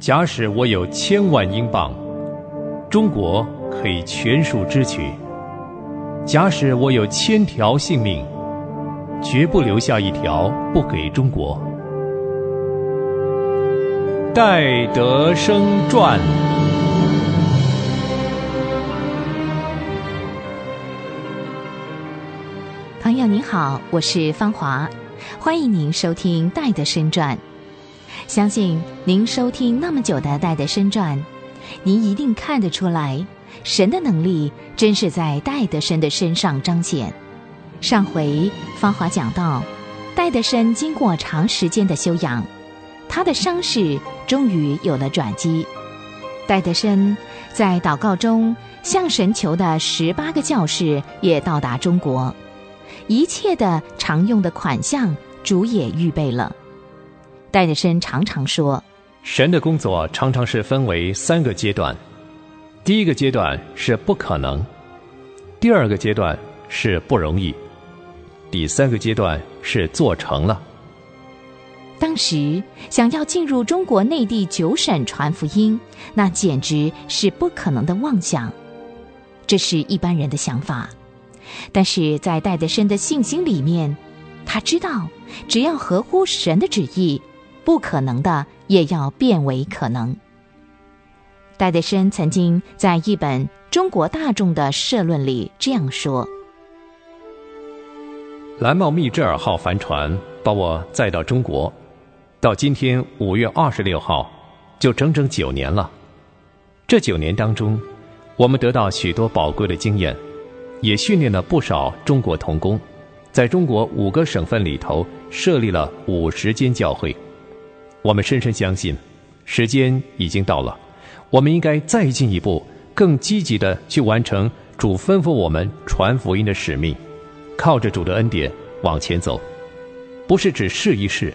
假使我有千万英镑，中国可以全数支取；假使我有千条性命，绝不留下一条不给中国。戴德生传。朋友您好，我是芳华，欢迎您收听《戴德生传》。相信您收听那么久的《戴德生传》，您一定看得出来，神的能力真是在戴德生的身上彰显。上回芳华讲到，戴德生经过长时间的修养，他的伤势终于有了转机。戴德生在祷告中向神求的十八个教士也到达中国。一切的常用的款项，主也预备了。戴德生常常说：“神的工作常常是分为三个阶段，第一个阶段是不可能，第二个阶段是不容易，第三个阶段是做成了。”当时想要进入中国内地九省传福音，那简直是不可能的妄想，这是一般人的想法。但是在戴德生的信心里面，他知道，只要合乎神的旨意，不可能的也要变为可能。戴德生曾经在一本中国大众的社论里这样说：“蓝茂密这尔号帆船把我载到中国，到今天五月二十六号，就整整九年了。这九年当中，我们得到许多宝贵的经验。”也训练了不少中国童工，在中国五个省份里头设立了五十间教会。我们深深相信，时间已经到了，我们应该再进一步，更积极的去完成主吩咐我们传福音的使命，靠着主的恩典往前走，不是只试一试，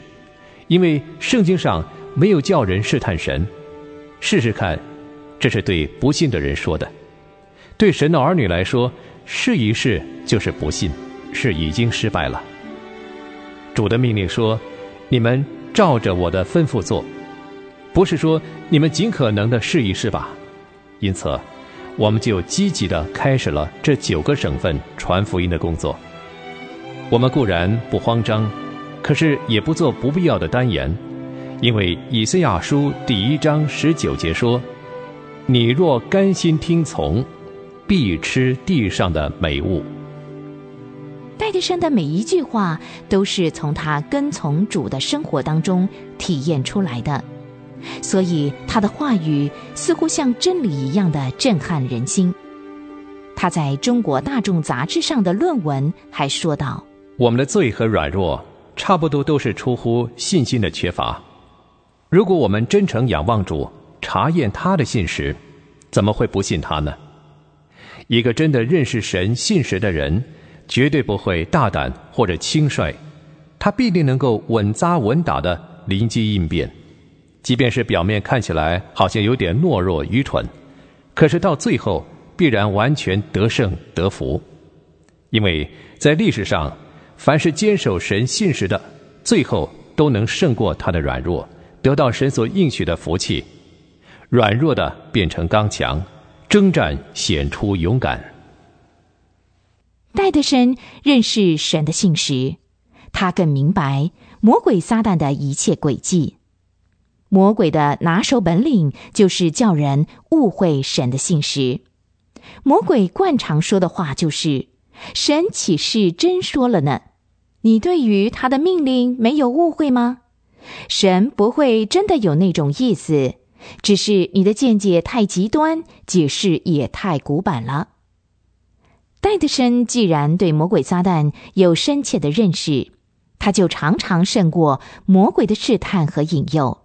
因为圣经上没有叫人试探神，试试看，这是对不信的人说的，对神的儿女来说。试一试就是不信，是已经失败了。主的命令说：“你们照着我的吩咐做，不是说你们尽可能的试一试吧。”因此，我们就积极的开始了这九个省份传福音的工作。我们固然不慌张，可是也不做不必要的单言，因为以赛亚书第一章十九节说：“你若甘心听从。”必吃地上的美物。戴德生的每一句话都是从他跟从主的生活当中体验出来的，所以他的话语似乎像真理一样的震撼人心。他在中国大众杂志上的论文还说道：“我们的罪和软弱，差不多都是出乎信心的缺乏。如果我们真诚仰望主，查验他的信实，怎么会不信他呢？”一个真的认识神、信神的人，绝对不会大胆或者轻率，他必定能够稳扎稳打的临机应变，即便是表面看起来好像有点懦弱、愚蠢，可是到最后必然完全得胜得福，因为在历史上，凡是坚守神信实的，最后都能胜过他的软弱，得到神所应许的福气，软弱的变成刚强。征战显出勇敢。戴德生认识神的信实，他更明白魔鬼撒旦的一切诡计。魔鬼的拿手本领就是叫人误会神的信实。魔鬼惯常说的话就是：“神岂是真说了呢？你对于他的命令没有误会吗？神不会真的有那种意思。”只是你的见解太极端，解释也太古板了。戴德生既然对魔鬼撒旦有深切的认识，他就常常胜过魔鬼的试探和引诱。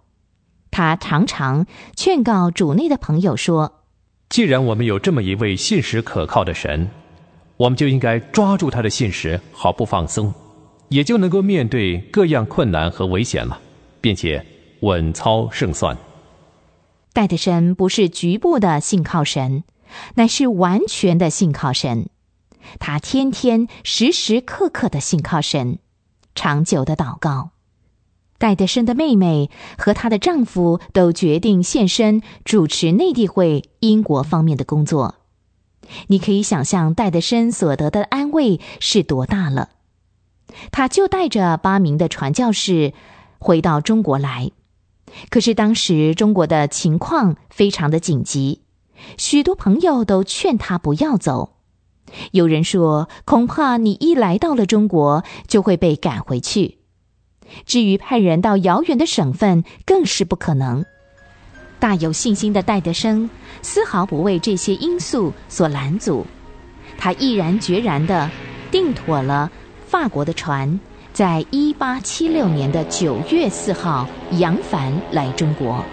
他常常劝告主内的朋友说：“既然我们有这么一位信实可靠的神，我们就应该抓住他的信实，毫不放松，也就能够面对各样困难和危险了，并且稳操胜算。”戴德生不是局部的信靠神，乃是完全的信靠神。他天天时时刻刻的信靠神，长久的祷告。戴德生的妹妹和她的丈夫都决定现身主持内地会英国方面的工作。你可以想象戴德生所得的安慰是多大了。他就带着八名的传教士回到中国来，可是当时中国的情况非常的紧急，许多朋友都劝他不要走。有人说，恐怕你一来到了中国，就会被赶回去。至于派人到遥远的省份，更是不可能。大有信心的戴德生丝毫不为这些因素所拦阻，他毅然决然的定妥了法国的船，在一八七六年的九月四号扬帆来中国。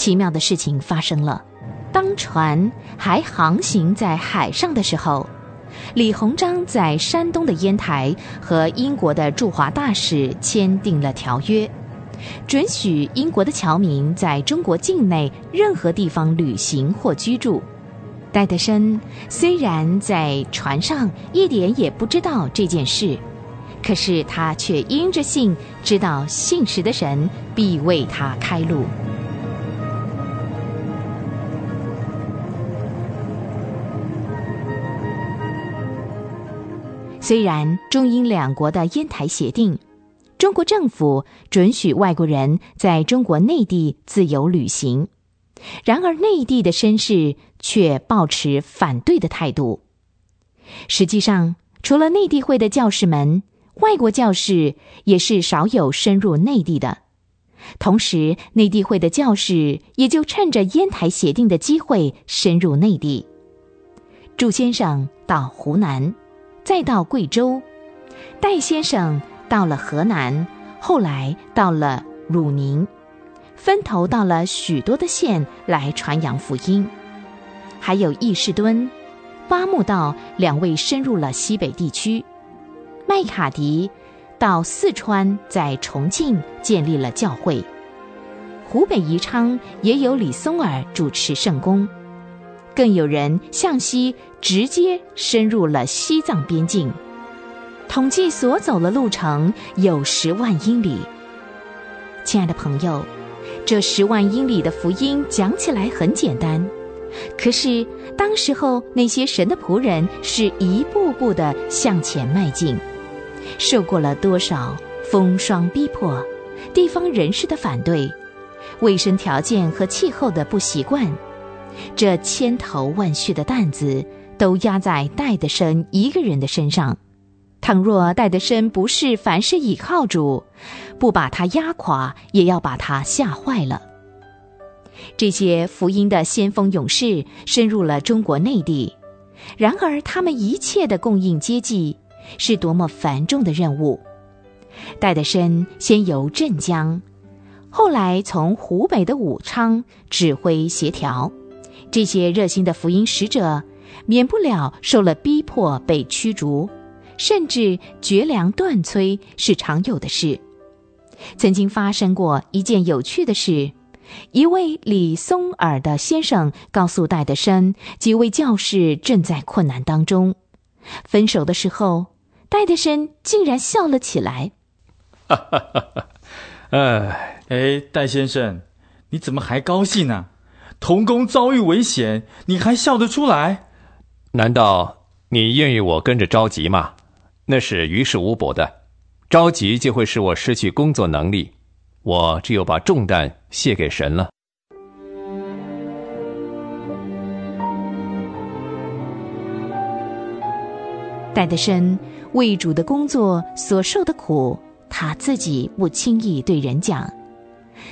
奇妙的事情发生了，当船还航行在海上的时候，李鸿章在山东的烟台和英国的驻华大使签订了条约，准许英国的侨民在中国境内任何地方旅行或居住。戴德生虽然在船上一点也不知道这件事，可是他却因着信，知道信实的神必为他开路。虽然中英两国的烟台协定，中国政府准许外国人在中国内地自由旅行，然而内地的绅士却抱持反对的态度。实际上，除了内地会的教士们，外国教士也是少有深入内地的。同时，内地会的教士也就趁着烟台协定的机会深入内地。祝先生到湖南。再到贵州，戴先生到了河南，后来到了汝宁，分头到了许多的县来传扬福音。还有易士敦、巴木道两位深入了西北地区，麦卡迪到四川，在重庆建立了教会。湖北宜昌也有李松儿主持圣公。更有人向西直接深入了西藏边境，统计所走的路程有十万英里。亲爱的朋友，这十万英里的福音讲起来很简单，可是当时候那些神的仆人是一步步的向前迈进，受过了多少风霜逼迫、地方人士的反对、卫生条件和气候的不习惯。这千头万绪的担子都压在戴德生一个人的身上。倘若戴德生不是凡事倚靠主，不把他压垮，也要把他吓坏了。这些福音的先锋勇士深入了中国内地，然而他们一切的供应接济是多么繁重的任务。戴德生先由镇江，后来从湖北的武昌指挥协调。这些热心的福音使者，免不了受了逼迫，被驱逐，甚至绝粮断炊是常有的事。曾经发生过一件有趣的事：一位李松尔的先生告诉戴德生，几位教士正在困难当中。分手的时候，戴德生竟然笑了起来。哈哈哈哈！哎哎，戴先生，你怎么还高兴呢？童工遭遇危险，你还笑得出来？难道你愿意我跟着着急吗？那是于事无补的，着急就会使我失去工作能力，我只有把重担卸给神了。戴德生为主的工作所受的苦，他自己不轻易对人讲。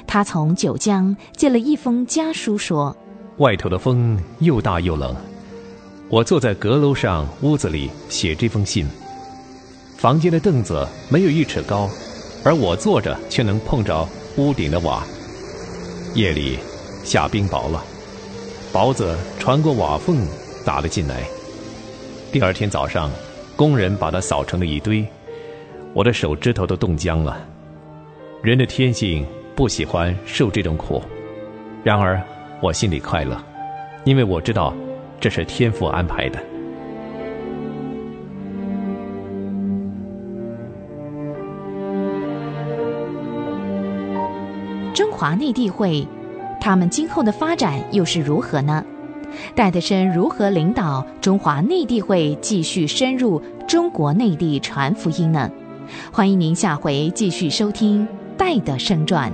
他从九江借了一封家书，说：“外头的风又大又冷，我坐在阁楼上屋子里写这封信。房间的凳子没有一尺高，而我坐着却能碰着屋顶的瓦。夜里下冰雹了，雹子穿过瓦缝打了进来。第二天早上，工人把它扫成了一堆，我的手指头都冻僵了。人的天性。”不喜欢受这种苦，然而我心里快乐，因为我知道这是天父安排的。中华内地会他们今后的发展又是如何呢？戴德生如何领导中华内地会继续深入中国内地传福音呢？欢迎您下回继续收听戴德生传。